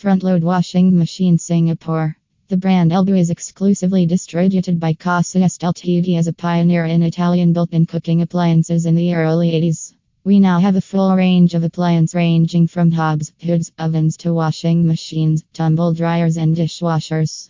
Front load washing machine Singapore. The brand Elba is exclusively distributed by Casa Ltd as a pioneer in Italian built in cooking appliances in the early 80s. We now have a full range of appliances ranging from hobs, hoods, ovens to washing machines, tumble dryers, and dishwashers.